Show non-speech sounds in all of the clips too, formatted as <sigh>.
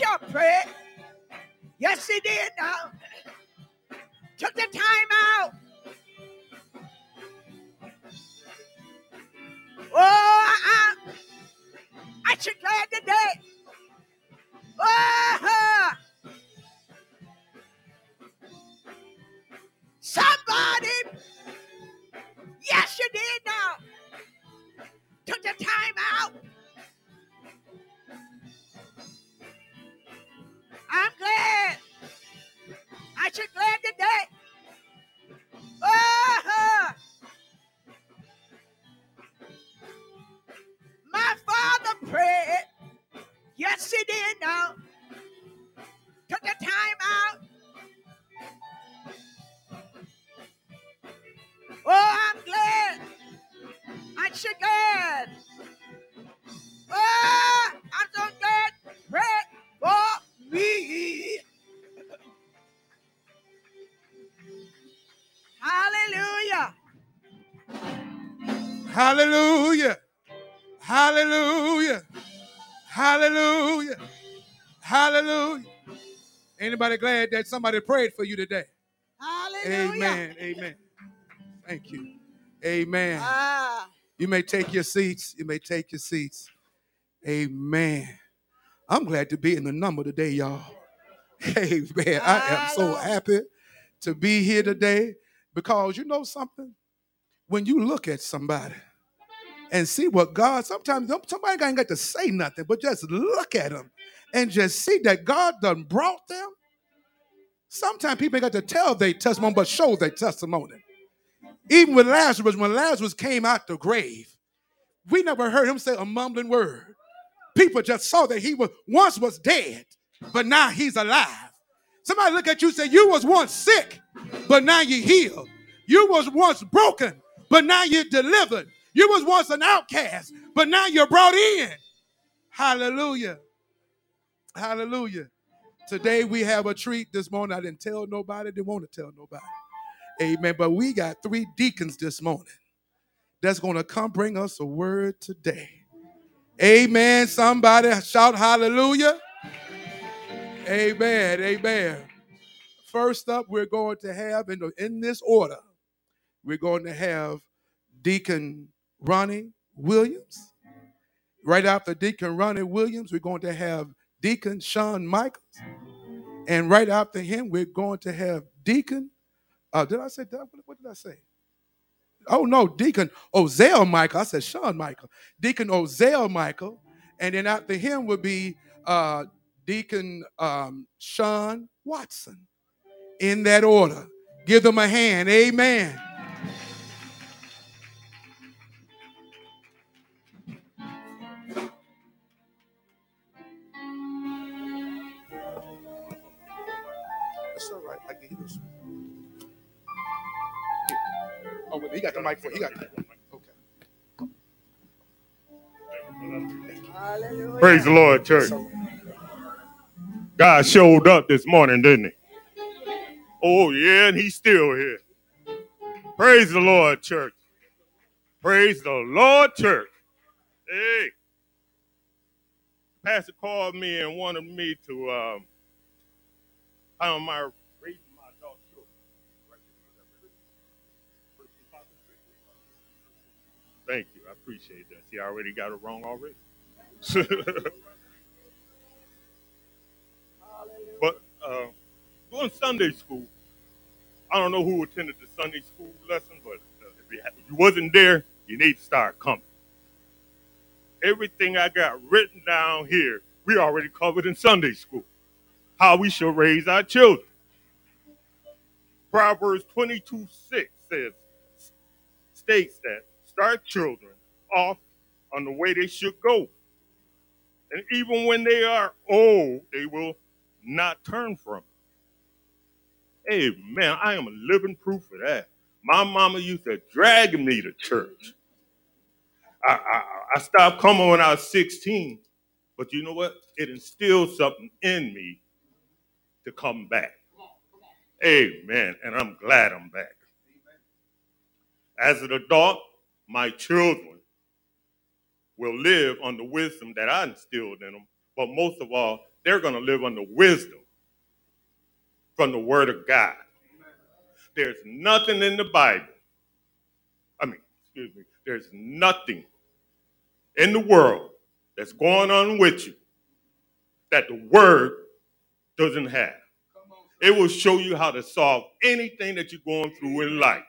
preacher prayed. Yes, he did now. Took the time out. Oh, I, I should glad today. Hallelujah. Hallelujah. Hallelujah. Hallelujah. Anybody glad that somebody prayed for you today? Hallelujah. Amen. Amen. Thank you. Amen. Ah, You may take your seats. You may take your seats. Amen. I'm glad to be in the number today, y'all. <laughs> Amen. I am so happy to be here today because you know something? When you look at somebody and see what God, sometimes somebody ain't got to say nothing, but just look at them and just see that God done brought them. Sometimes people ain't got to tell their testimony, but show their testimony. Even with Lazarus, when Lazarus came out the grave, we never heard him say a mumbling word. People just saw that he was once was dead, but now he's alive. Somebody look at you say, You was once sick, but now you're healed. You was once broken, but now you're delivered. You was once an outcast, but now you're brought in. Hallelujah. Hallelujah. Today we have a treat this morning. I didn't tell nobody, didn't want to tell nobody. Amen. But we got three deacons this morning that's going to come bring us a word today. Amen. Somebody shout hallelujah. Amen. Amen. First up, we're going to have in, the, in this order, we're going to have Deacon Ronnie Williams. Right after Deacon Ronnie Williams, we're going to have Deacon Sean Michaels. And right after him, we're going to have Deacon. Uh, did I say that? What, did I say? Oh no, Deacon Ozell Michael. I said Sean Michael. Deacon Ozell Michael. And then after him would be uh, Deacon um, Sean Watson. In that order. Give them a hand. Amen. He got the mic for he got the Okay. hallelujah. Praise the Lord, church. God showed up this morning, didn't he? Oh, yeah, and he's still here. Praise the Lord, church. Praise the Lord, church. Hey. Pastor called me and wanted me to, um, how am I raising my adult children? Thank you. I appreciate that. I already got it wrong already. <laughs> but uh, Sunday school, I don't know who attended the Sunday school lesson, but uh, if, you, if you wasn't there, you need to start coming. Everything I got written down here, we already covered in Sunday school. How we should raise our children. Proverbs 22 6 says, states that start children off on the way they should go. And even when they are old, they will not turn from it. Amen. I am a living proof of that. My mama used to drag me to church. I, I, I stopped coming when I was 16, but you know what? It instilled something in me to come back. Amen. And I'm glad I'm back. As an adult, my children will live on the wisdom that I instilled in them, but most of all, they're going to live under wisdom from the Word of God. There's nothing in the Bible. I mean, excuse me, there's nothing in the world that's going on with you that the Word doesn't have. It will show you how to solve anything that you're going through in life.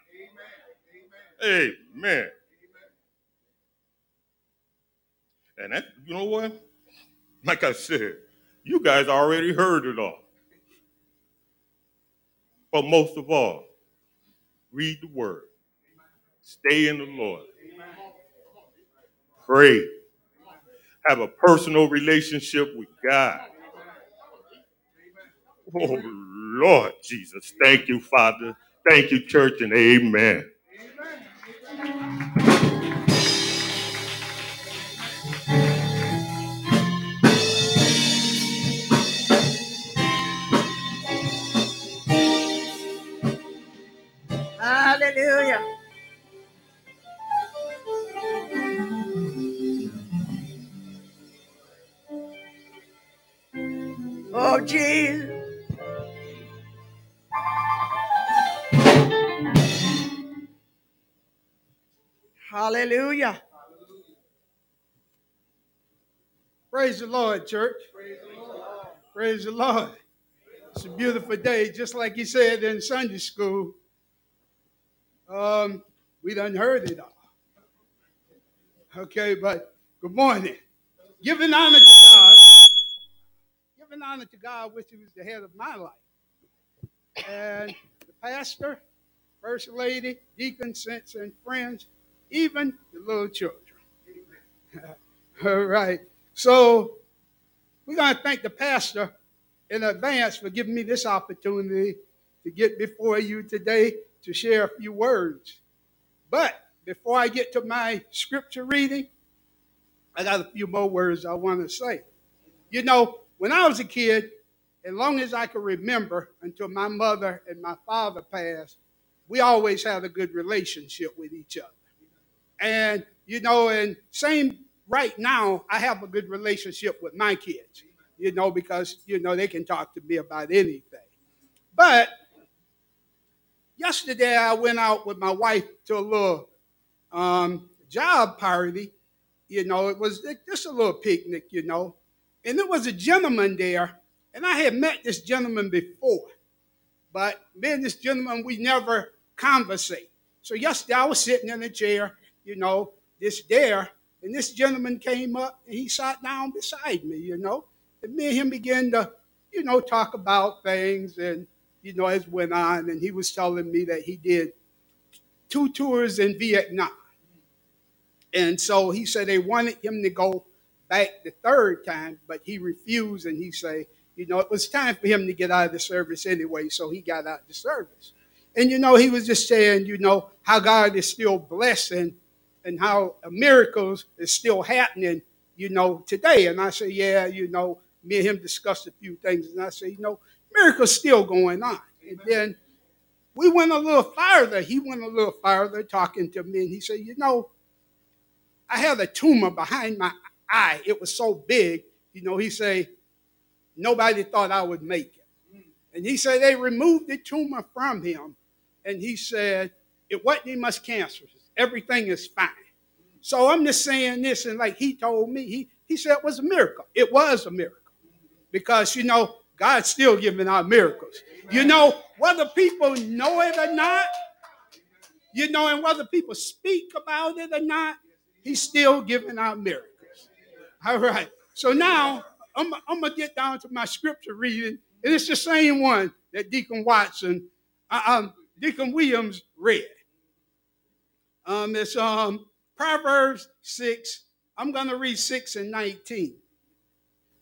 Amen. Amen. And that, you know what? Like I said, you guys already heard it all. But most of all, read the word. Stay in the Lord. Pray. Have a personal relationship with God. Oh, Lord Jesus. Thank you, Father. Thank you, church, and amen. Hallelujah. Oh, Jesus. Hallelujah. Praise the Lord, church. Praise the Lord. It's a beautiful day, just like he said in Sunday school. Um, we done heard it all. Okay, but good morning. Giving honor to God. Giving honor to God, which is the head of my life. And the pastor, first lady, deacons, saints, and friends, even the little children. <laughs> All right. So we're going to thank the pastor in advance for giving me this opportunity to get before you today to share a few words. But before I get to my scripture reading, I got a few more words I want to say. You know, when I was a kid, as long as I can remember until my mother and my father passed, we always had a good relationship with each other. And, you know, and same right now, I have a good relationship with my kids, you know, because, you know, they can talk to me about anything. But yesterday I went out with my wife to a little um, job party. You know, it was just a little picnic, you know. And there was a gentleman there, and I had met this gentleman before. But me and this gentleman, we never conversate. So yesterday I was sitting in a chair, you know, this there, and this gentleman came up and he sat down beside me, you know. And me and him began to, you know, talk about things and, you know, as went on. And he was telling me that he did two tours in Vietnam. And so he said they wanted him to go back the third time, but he refused and he said, you know, it was time for him to get out of the service anyway, so he got out of the service. And you know, he was just saying, you know, how God is still blessing and how miracles is still happening, you know, today. And I say, yeah, you know, me and him discussed a few things, and I say, you know, miracles still going on. And then we went a little farther. He went a little farther talking to me, and he said, you know, I had a tumor behind my eye. It was so big, you know, he said, nobody thought I would make it. And he said they removed the tumor from him. And he said, it wasn't much cancer. Everything is fine. So I'm just saying this, and like he told me, he, he said it was a miracle. It was a miracle. Because, you know, God's still giving out miracles. You know, whether people know it or not, you know, and whether people speak about it or not, he's still giving out miracles. All right. So now I'm, I'm going to get down to my scripture reading, and it's the same one that Deacon Watson, uh, um, Deacon Williams read. Um, it's um, Proverbs 6. I'm going to read 6 and 19.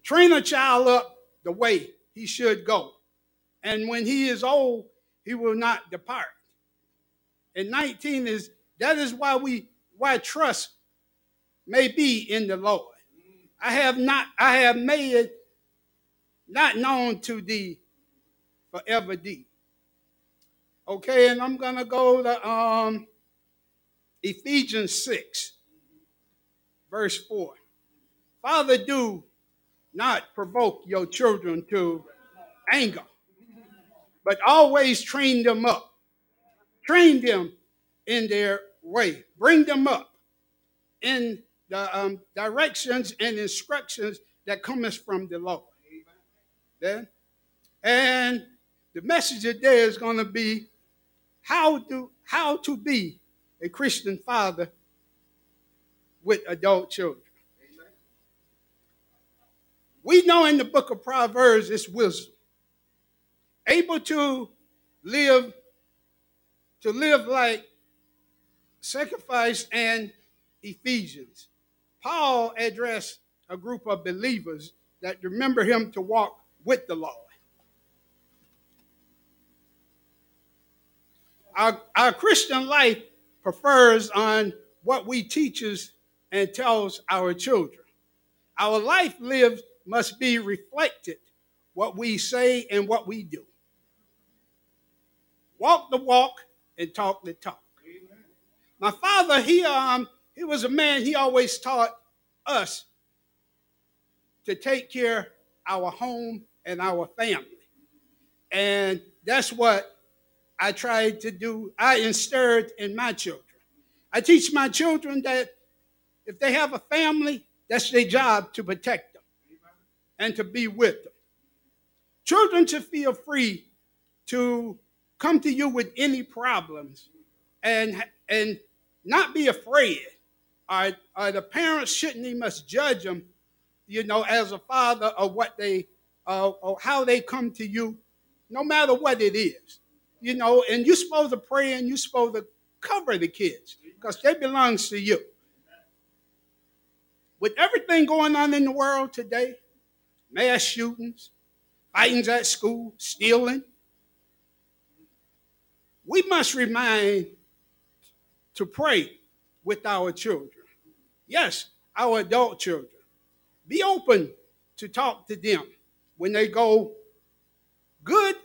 Train a child up the way he should go, and when he is old, he will not depart. And 19 is that is why we why trust may be in the Lord. I have not I have made it not known to thee forever thee. Okay, and I'm gonna go to um Ephesians 6, verse 4. Father, do not provoke your children to anger, but always train them up. Train them in their way. Bring them up in the um, directions and instructions that cometh from the Lord. Then, and the message today is going to be how to how to be a Christian father with adult children. We know in the book of Proverbs it's wisdom. Able to live to live like sacrifice and Ephesians. Paul addressed a group of believers that remember him to walk with the Lord. Our, our Christian life prefers on what we teaches and tells our children. Our life lived must be reflected what we say and what we do. Walk the walk and talk the talk. My father, he um he was a man, he always taught us to take care our home and our family. And that's what I tried to do. I instilled in my children. I teach my children that if they have a family, that's their job to protect them and to be with them. Children should feel free to come to you with any problems and, and not be afraid. Or the parents shouldn't even judge them, you know, as a father of what they, uh, or how they come to you, no matter what it is. You know, and you're supposed to pray and you're supposed to cover the kids because they belongs to you. With everything going on in the world today, mass shootings, fightings at school, stealing, we must remind to pray with our children. Yes, our adult children. Be open to talk to them when they go good,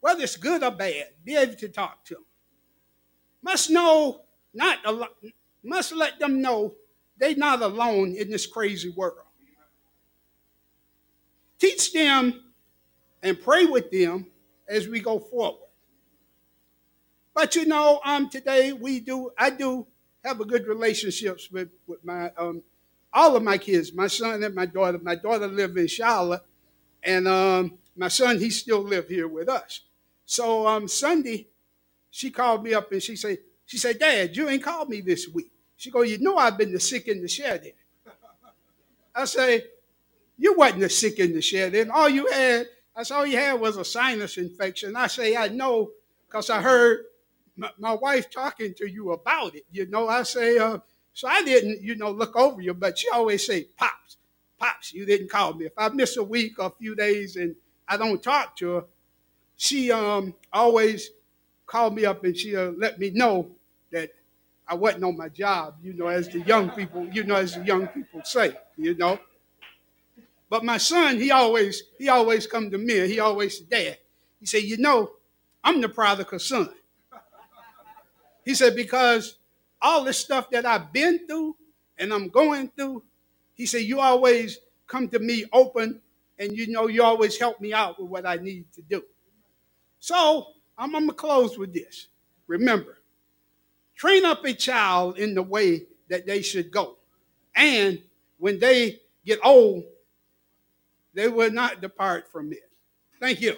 whether it's good or bad. Be able to talk to them. Must know not must let them know they're not alone in this crazy world. Teach them and pray with them as we go forward. But you know, um, today we do, I do have a good relationships with, with my um, all of my kids, my son and my daughter. My daughter live in Charlotte, and um, my son he still live here with us. So um, Sunday, she called me up and she said, she said, Dad, you ain't called me this week. She go, you know I've been the sick in the shed. I say, you wasn't the sick in the shed in. All you had, I said, all you had was a sinus infection. I say, I know, because I heard my, my, wife talking to you about it. You know, I say, uh, so I didn't, you know, look over you, but she always say, Pops, Pops, you didn't call me. If I miss a week or a few days and I don't talk to her, she um, always called me up and she uh, let me know that I wasn't on my job, you know, as the young people, you know, as the young people say, you know. But my son, he always, he always come to me he always said, Dad, he said, you know, I'm the prodigal son. He said, because all this stuff that I've been through and I'm going through, he said, you always come to me open and you know you always help me out with what I need to do. So I'm, I'm gonna close with this. Remember, train up a child in the way that they should go. And when they get old, they will not depart from it. Thank you.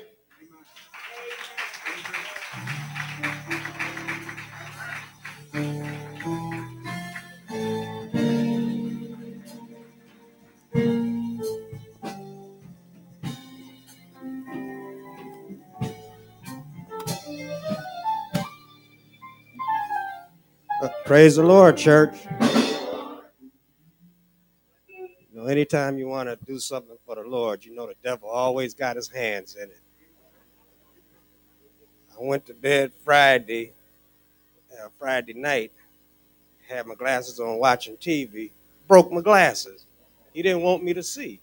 Praise the Lord, church. Anytime you want to do something for the Lord, you know the devil always got his hands in it. I went to bed Friday, uh, Friday night, had my glasses on watching TV, broke my glasses. He didn't want me to see.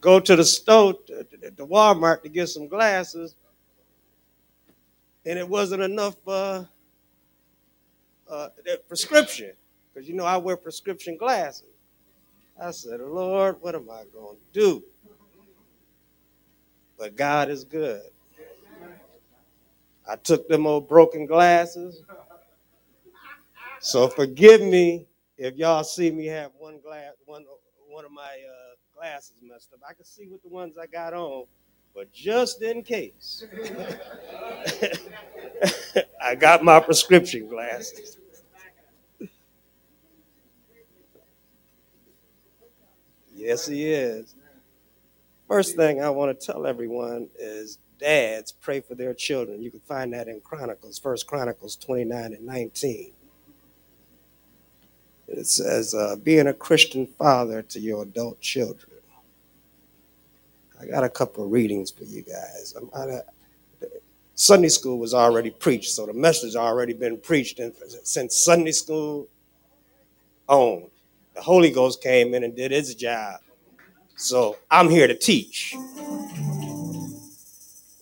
Go to the store, to, to Walmart to get some glasses, and it wasn't enough uh, uh, prescription, because you know I wear prescription glasses. I said, Lord, what am I going to do? But God is good. I took them old broken glasses. So forgive me if y'all see me have one glass, one one of my uh, glasses messed up. I can see with the ones I got on, but just in case, <laughs> I got my prescription glasses. Yes, he is. First thing I want to tell everyone is dads pray for their children. You can find that in Chronicles, First Chronicles 29 and 19. It says, uh, being a Christian father to your adult children. I got a couple of readings for you guys. Sunday school was already preached, so the message already been preached since Sunday school on. The Holy Ghost came in and did his job. So I'm here to teach.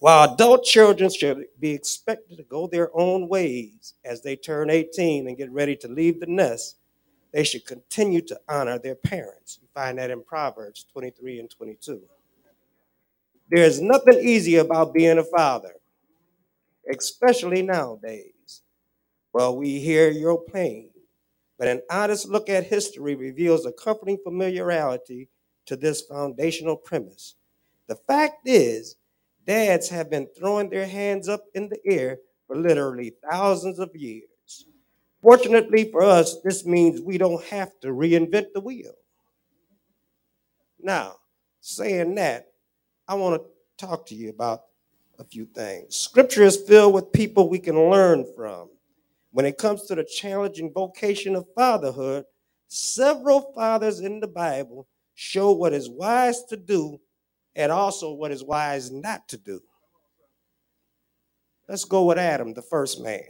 While adult children should be expected to go their own ways as they turn 18 and get ready to leave the nest, they should continue to honor their parents. You find that in Proverbs 23 and 22. There's nothing easy about being a father, especially nowadays. Well, we hear your pain, but an honest look at history reveals a comforting familiarity to this foundational premise. The fact is, dads have been throwing their hands up in the air for literally thousands of years. Fortunately for us, this means we don't have to reinvent the wheel. Now, saying that, I want to talk to you about a few things. Scripture is filled with people we can learn from. When it comes to the challenging vocation of fatherhood, several fathers in the Bible show what is wise to do and also what is wise not to do. Let's go with Adam, the first man.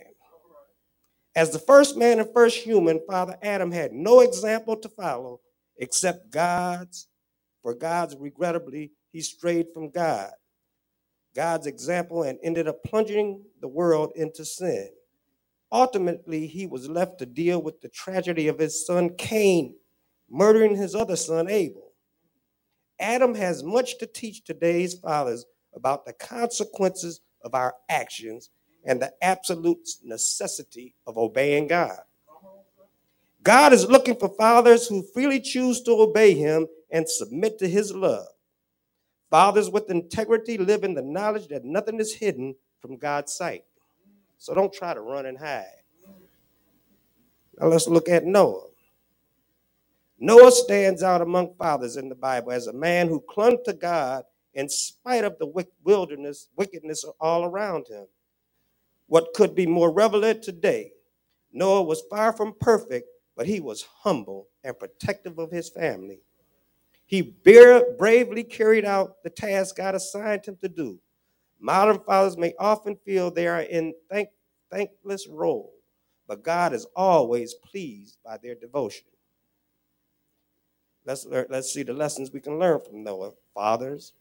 As the first man and first human, Father Adam had no example to follow except God's. For God's, regrettably, he strayed from God, God's example, and ended up plunging the world into sin. Ultimately, he was left to deal with the tragedy of his son Cain murdering his other son Abel. Adam has much to teach today's fathers about the consequences of our actions and the absolute necessity of obeying God. God is looking for fathers who freely choose to obey him and submit to his love. Fathers with integrity live in the knowledge that nothing is hidden from God's sight. So don't try to run and hide. Now let's look at Noah. Noah stands out among fathers in the Bible as a man who clung to God in spite of the wilderness, wickedness all around him. What could be more relevant today? Noah was far from perfect, but he was humble and protective of his family. He bravely carried out the task God assigned him to do. Modern fathers may often feel they are in thank, thankless role, but God is always pleased by their devotion. Let's, learn, let's see the lessons we can learn from Noah. Fathers,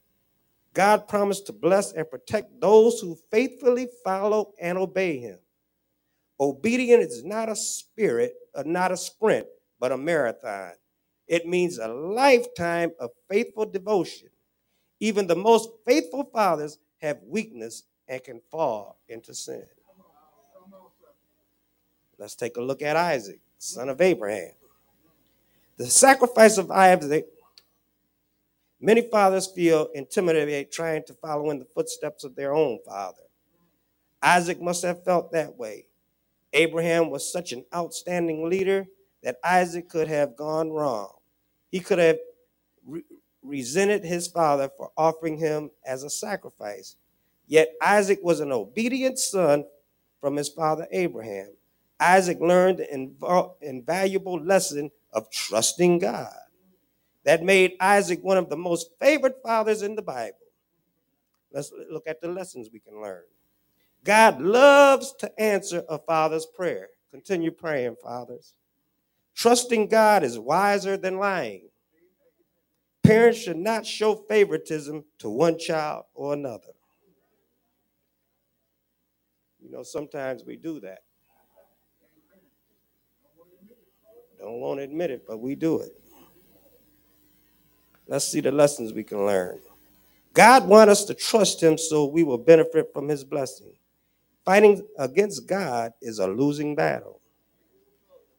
God promised to bless and protect those who faithfully follow and obey him. Obedience is not a spirit, uh, not a sprint, but a marathon. It means a lifetime of faithful devotion. Even the most faithful fathers have weakness and can fall into sin. Let's take a look at Isaac, son of Abraham. The sacrifice of Isaac Many fathers feel intimidated trying to follow in the footsteps of their own father. Isaac must have felt that way. Abraham was such an outstanding leader that Isaac could have gone wrong. He could have resented his father for offering him as a sacrifice. Yet Isaac was an obedient son from his father Abraham. Isaac learned an invaluable lesson of trusting God that made Isaac one of the most favored fathers in the Bible. Let's look at the lessons we can learn. God loves to answer a father's prayer. Continue praying, fathers. Trusting God is wiser than lying. Parents should not show favoritism to one child or another. You know, sometimes we do that. Don't want to admit it, but we do it. Let's see the lessons we can learn. God wants us to trust him so we will benefit from his blessing. Fighting against God is a losing battle.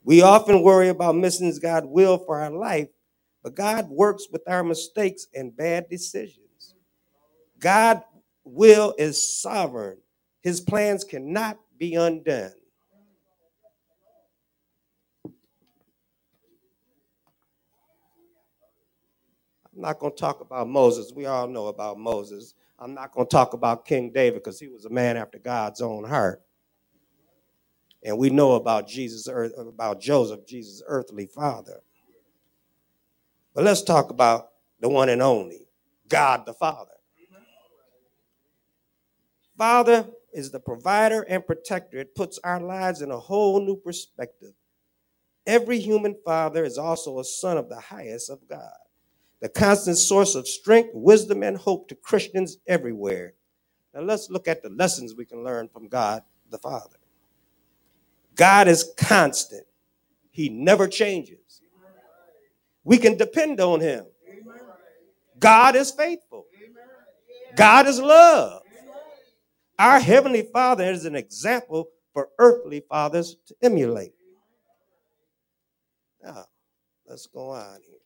We often worry about missing God's will for our life, but God works with our mistakes and bad decisions. God will is sovereign. His plans cannot be undone. I'm not going to talk about Moses. We all know about Moses. I'm not going to talk about King David because he was a man after God's own heart. And we know about Jesus, about Joseph, Jesus' earthly father. But let's talk about the one and only, God the Father. Father is the provider and protector. It puts our lives in a whole new perspective. Every human father is also a son of the highest of God the constant source of strength, wisdom, and hope to Christians everywhere. Now let's look at the lessons we can learn from God the Father. God is constant, He never changes. We can depend on Him. God is faithful, God is love. Our Heavenly Father is an example for earthly fathers to emulate. Now, let's go on here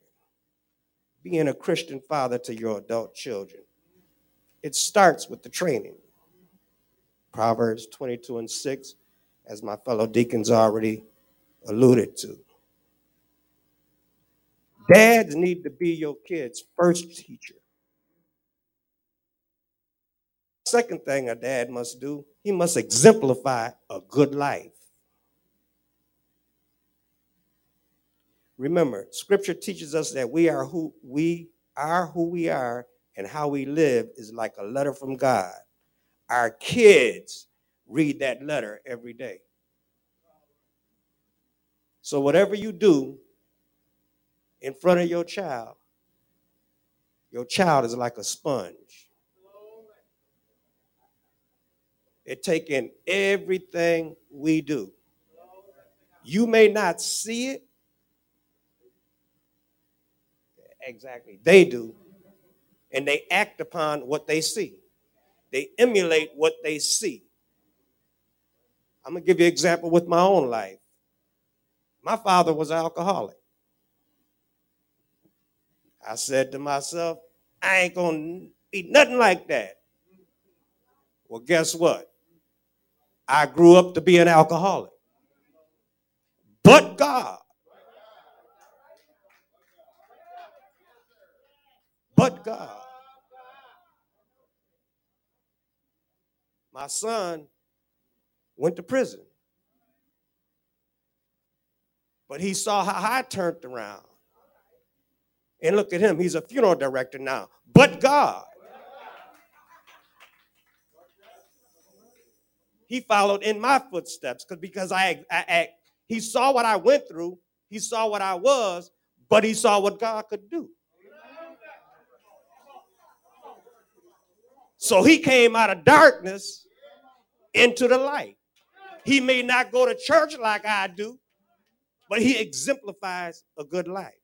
being a Christian father to your adult children. It starts with the training. Proverbs 22 and 6, as my fellow deacons already alluded to. Dads need to be your kids' first teacher. Second thing a dad must do, he must exemplify a good life. Remember, scripture teaches us that we are who we are who we are and how we live is like a letter from God. Our kids read that letter every day. So whatever you do in front of your child, your child is like a sponge. It taking everything we do. You may not see it, Exactly. They do. And they act upon what they see. They emulate what they see. I'm going to give you an example with my own life. My father was an alcoholic. I said to myself, I ain't going to be nothing like that. Well, guess what? I grew up to be an alcoholic. But God but God. My son went to prison. But he saw how I turned around. And look at him, he's a funeral director now. But God. He followed in my footsteps because I, I, I he saw what I went through, he saw what I was, but he saw what God could do. So he came out of darkness into the light. He may not go to church like I do, but he exemplifies a good life.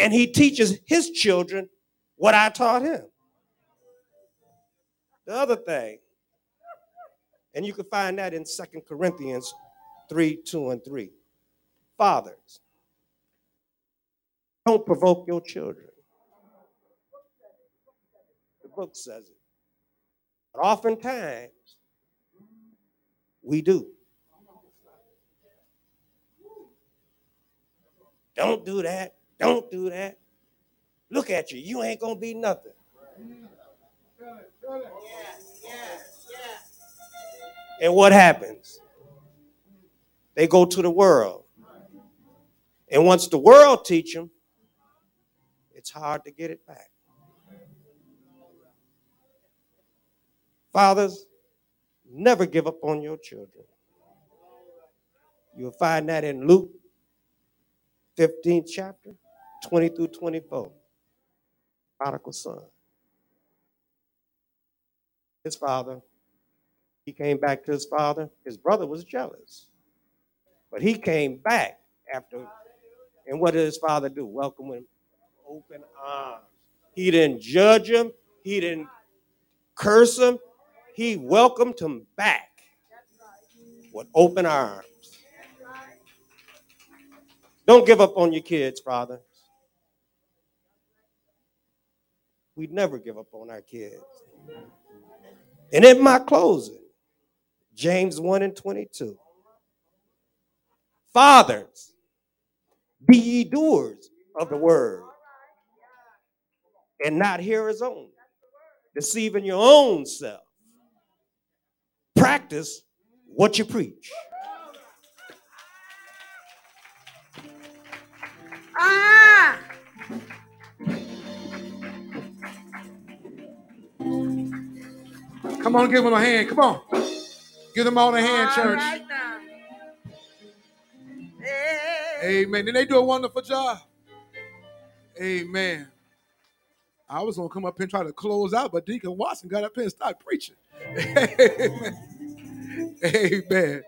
And he teaches his children what I taught him. The other thing, and you can find that in Second Corinthians 3 2 and 3. Fathers, don't provoke your children The book says it. But oftentimes, we do. Don't do that. Don't do that. Look at you. You ain't going to be nothing. And what happens? They go to the world. And once the world teach them, it's hard to get it back. Fathers, never give up on your children. You'll find that in Luke 15th chapter, 20 through 24. Prodigal son. His father, he came back to his father. His brother was jealous. But he came back after, and what did his father do? Welcome him open arms. He didn't judge him. He didn't curse him. He welcomed him back with open arms. Don't give up on your kids, Father. We never give up on our kids. And in my closing, James 1 and 22. Fathers, be ye doers of the word and not hearers only, deceiving your own self. Practice what you preach. Ah! Come on, give them a hand. Come on. Give them all a hand, church. right. Hey. Amen. And they do a wonderful job. Amen. I was gonna come up and try to close out, but Deacon Watson got up here and started preaching. Amen. <laughs> Amen.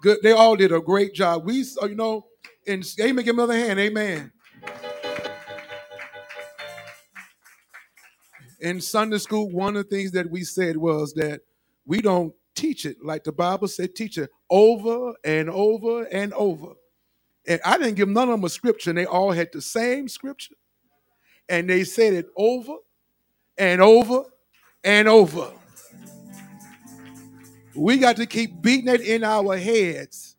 Good. They all did a great job. We, saw, you know, and amen. Give me another hand. Amen. In Sunday school, one of the things that we said was that we don't teach it like the Bible said, teach it over and over and over. And I didn't give none of them a scripture, and they all had the same scripture. And they said it over and over and over. We got to keep beating it in our heads.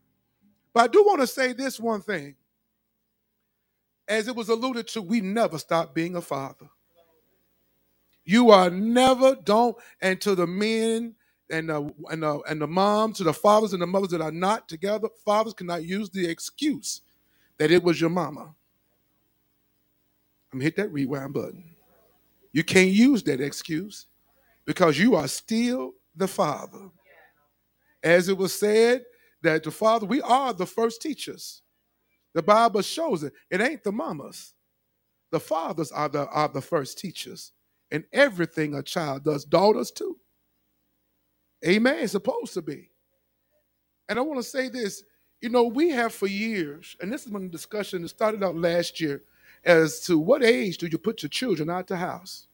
But I do want to say this one thing. As it was alluded to, we never stop being a father. You are never, don't, and to the men and the, and, the, and the moms, to the fathers and the mothers that are not together, fathers cannot use the excuse that it was your mama. I'm hit that rewind button. You can't use that excuse because you are still the father. As it was said that the father, we are the first teachers. The Bible shows it. It ain't the mamas. The fathers are the are the first teachers. And everything a child does, daughters too. Amen. It's supposed to be. And I want to say this. You know, we have for years, and this is one discussion that started out last year, as to what age do you put your children out the house?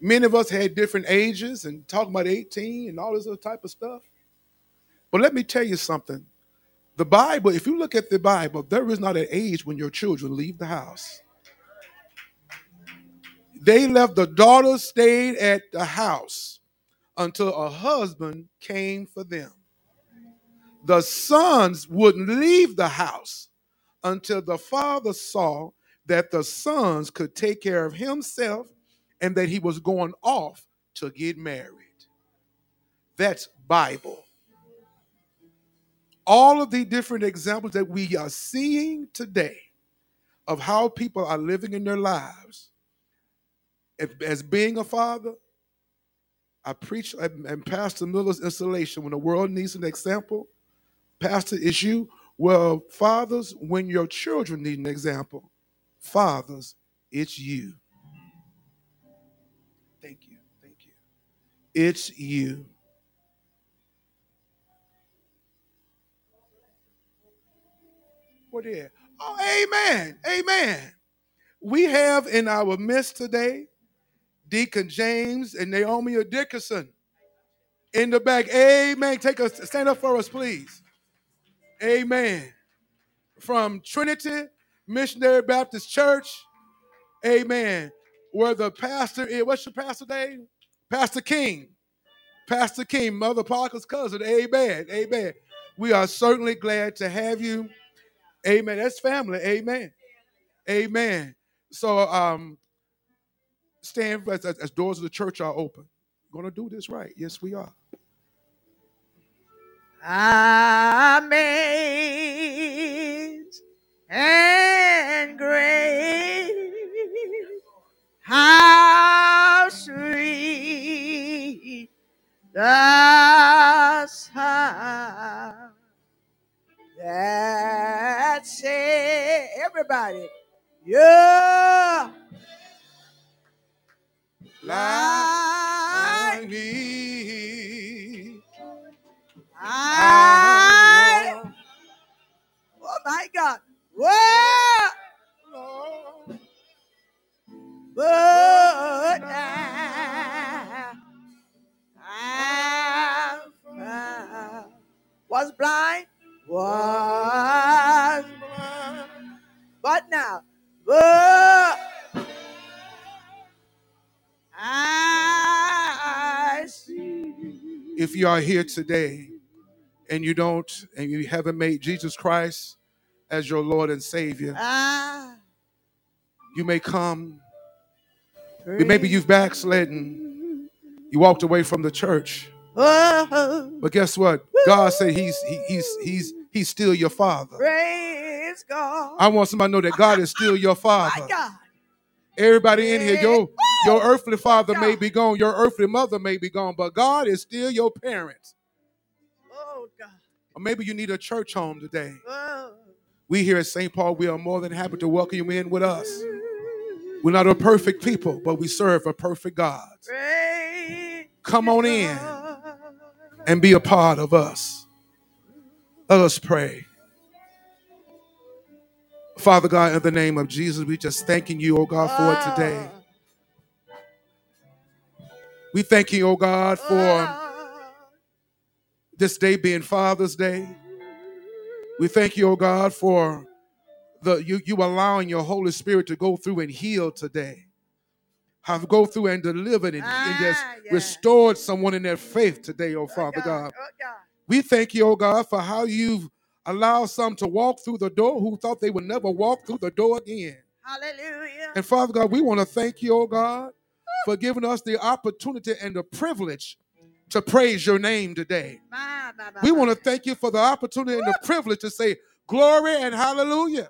Many of us had different ages and talking about 18 and all this other type of stuff. But let me tell you something. The Bible, if you look at the Bible, there is not an age when your children leave the house. They left, the daughter stayed at the house until a husband came for them. The sons wouldn't leave the house until the father saw that the sons could take care of himself and that he was going off to get married. That's Bible. All of the different examples that we are seeing today of how people are living in their lives as- being a father, I preach and and Pastor Miller's installation when the world needs an example. Pastor, it's you. Well, fathers, when your children need an example, fathers, it's you. Thank you. Thank you. It's you. What is? Oh, amen. Amen. We have in our midst today Deacon James and Naomi Dickerson in the back. Amen. Take us, stand up for us, please. Amen. From Trinity Missionary Baptist Church. Amen. Where the pastor is, what's your pastor name? Pastor King. Pastor King, Mother Parker's cousin. Amen. Amen. We are certainly glad to have you. Amen. That's family. Amen. Amen. So um stand as, as, as doors of the church are open. Gonna do this right. Yes, we are. Amazed and great, how sweet the sound that say everybody, yeah, like me. I, oh my God. Whoa. But I, I, I was blind, was blind, but now, but If you are here today and you don't, and you haven't made Jesus Christ as your Lord and Savior, I you may come. Maybe you've backslidden. You walked away from the church. Oh, But guess what? God said He's he, He's He's He's still your Father. praise God. I want somebody to know that God is still your My Father. God. Everybody in here, your your earthly father may be gone, your earthly mother may be gone, but God is still your parent. Oh, God. Or maybe you need a church home today. Oh. We here at St. Paul, we are more than happy to welcome you in with us. We're not a perfect people, but we serve a perfect God. Praise Come on in and be a part of us. Let us pray. Father God, in the name of Jesus, we just thanking you, oh God, for it today. Ah. We thank you, oh God, for Oh. this day being Father's Day. We thank you, oh God, for the you, you allowing your Holy Spirit to go through and heal today. Have go through and delivered and, and just Ah, yeah. restored someone in their faith today, oh Father God. Oh, God. We thank you, oh God, for how you've allowed some to walk through the door who thought they would never walk through the door again. Hallelujah. And Father God, we want to thank you, oh God, for giving us the opportunity and the privilege to praise your name today. My, my, my, We want to thank you for the opportunity and the privilege to say glory and hallelujah.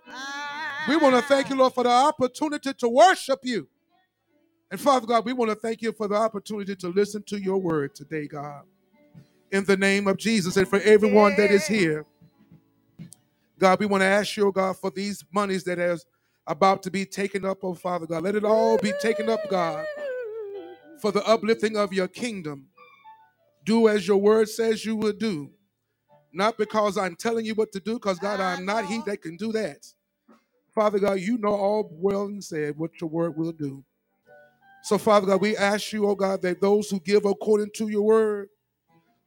We want to thank you, Lord, for the opportunity to worship you. And Father God, we want to thank you for the opportunity to listen to your word today, God. In the name of Jesus, and for everyone that is here, God, we want to ask you, oh God, for these monies that is about to be taken up, oh Father God. Let it all be taken up, God, for the uplifting of your kingdom. Do as your word says you will do. Not because I'm telling you what to do, because God, I'm not he that can do that. Father God, you know all well and said what your word will do. So, Father God, we ask you, oh God, that those who give according to your word,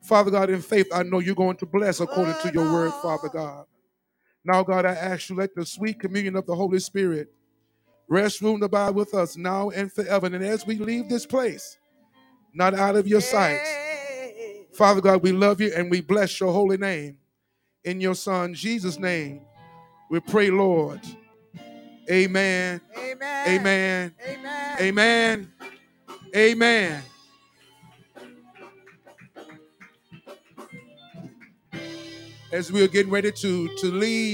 Father God, in faith, I know you're going to bless according to your word, Father God. Now, God, I ask you, let the sweet communion of the Holy Spirit rest, rule, and abide with us now and forever. And as we leave this place, not out of your sight, Father God, we love you and we bless your holy name. In your Son, Jesus' name, we pray, Lord. Amen. Amen. Amen. Amen. Amen. Amen. As we are getting ready to, to leave,